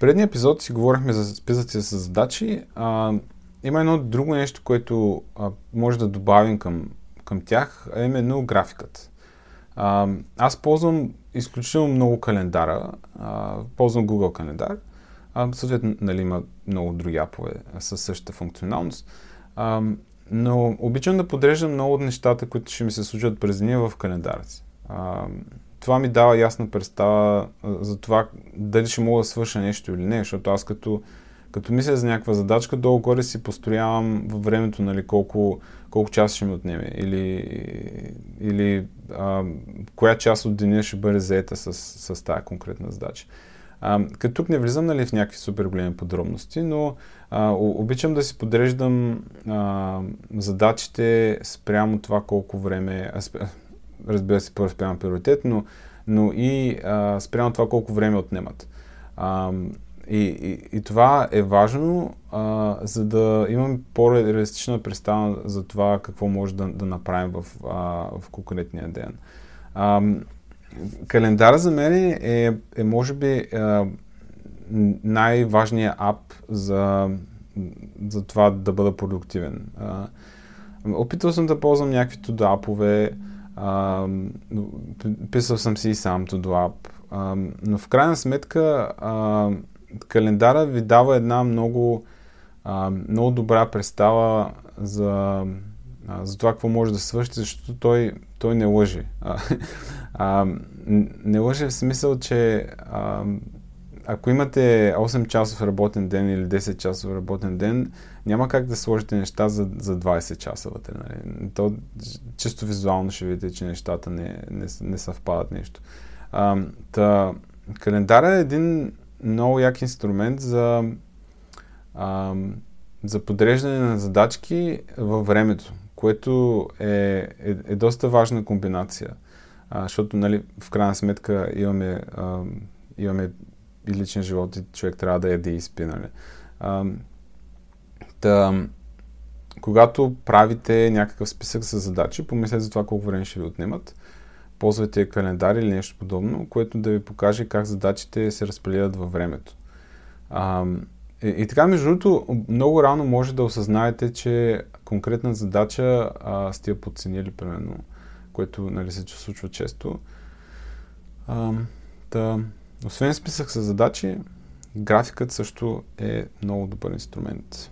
предния епизод си говорихме за списъци с задачи. А, има едно друго нещо, което а, може да добавим към, към тях, а именно графикът. А, аз ползвам изключително много календара. А, ползвам Google календар. А, съответно, нали, има много други апове със същата функционалност. А, но обичам да подреждам много от нещата, които ще ми се случат през деня в календара си. А, това ми дава ясна представа за това дали ще мога да свърша нещо или не, защото аз като, като мисля за някаква задачка, долу-горе си построявам във времето нали, колко, колко часа ще ми отнеме или, или а, коя част от деня ще бъде заета с, с тази конкретна задача. А, като тук не влизам нали, в някакви супер големи подробности, но а, обичам да си подреждам а, задачите спрямо това колко време, а, разбира се, първо спрямо приоритет, но, но и а, спрямо това колко време отнемат. А, и, и, и това е важно, а, за да имаме по-реалистична представа за това какво може да, да направим в, а, в конкретния ден. А, календара за мен е, е може би, а, най-важният ап за, за това да бъда продуктивен. А, опитвал съм да ползвам някакви туди апове, писал съм си и сам to do app. А, но в крайна сметка а, календара ви дава една много, а, много добра представа за, а, за това какво може да свършите, защото той, той не лъжи. А, а, не лъжи в смисъл, че а, ако имате 8 часов работен ден или 10 часов работен ден, няма как да сложите неща за, за 20 часа вътре. Нали? То, чисто визуално ще видите, че нещата не, не, не съвпадат нещо. А, та, календар е един много як инструмент за, а, за подреждане на задачки във времето, което е, е, е доста важна комбинация. А, защото нали, в крайна сметка имаме, а, имаме и личен живот и човек трябва да яде и спи. Нали. А, Та, когато правите някакъв списък с задачи, помислете за това колко време ще ви отнемат. Ползвайте календар или нещо подобно, което да ви покаже как задачите се разпределят във времето. А, и, и така, между другото, много рано може да осъзнаете, че конкретна задача а, сте я подценили, примерно, което нали, се случва често. А, да, освен списък с задачи, графикът също е много добър инструмент.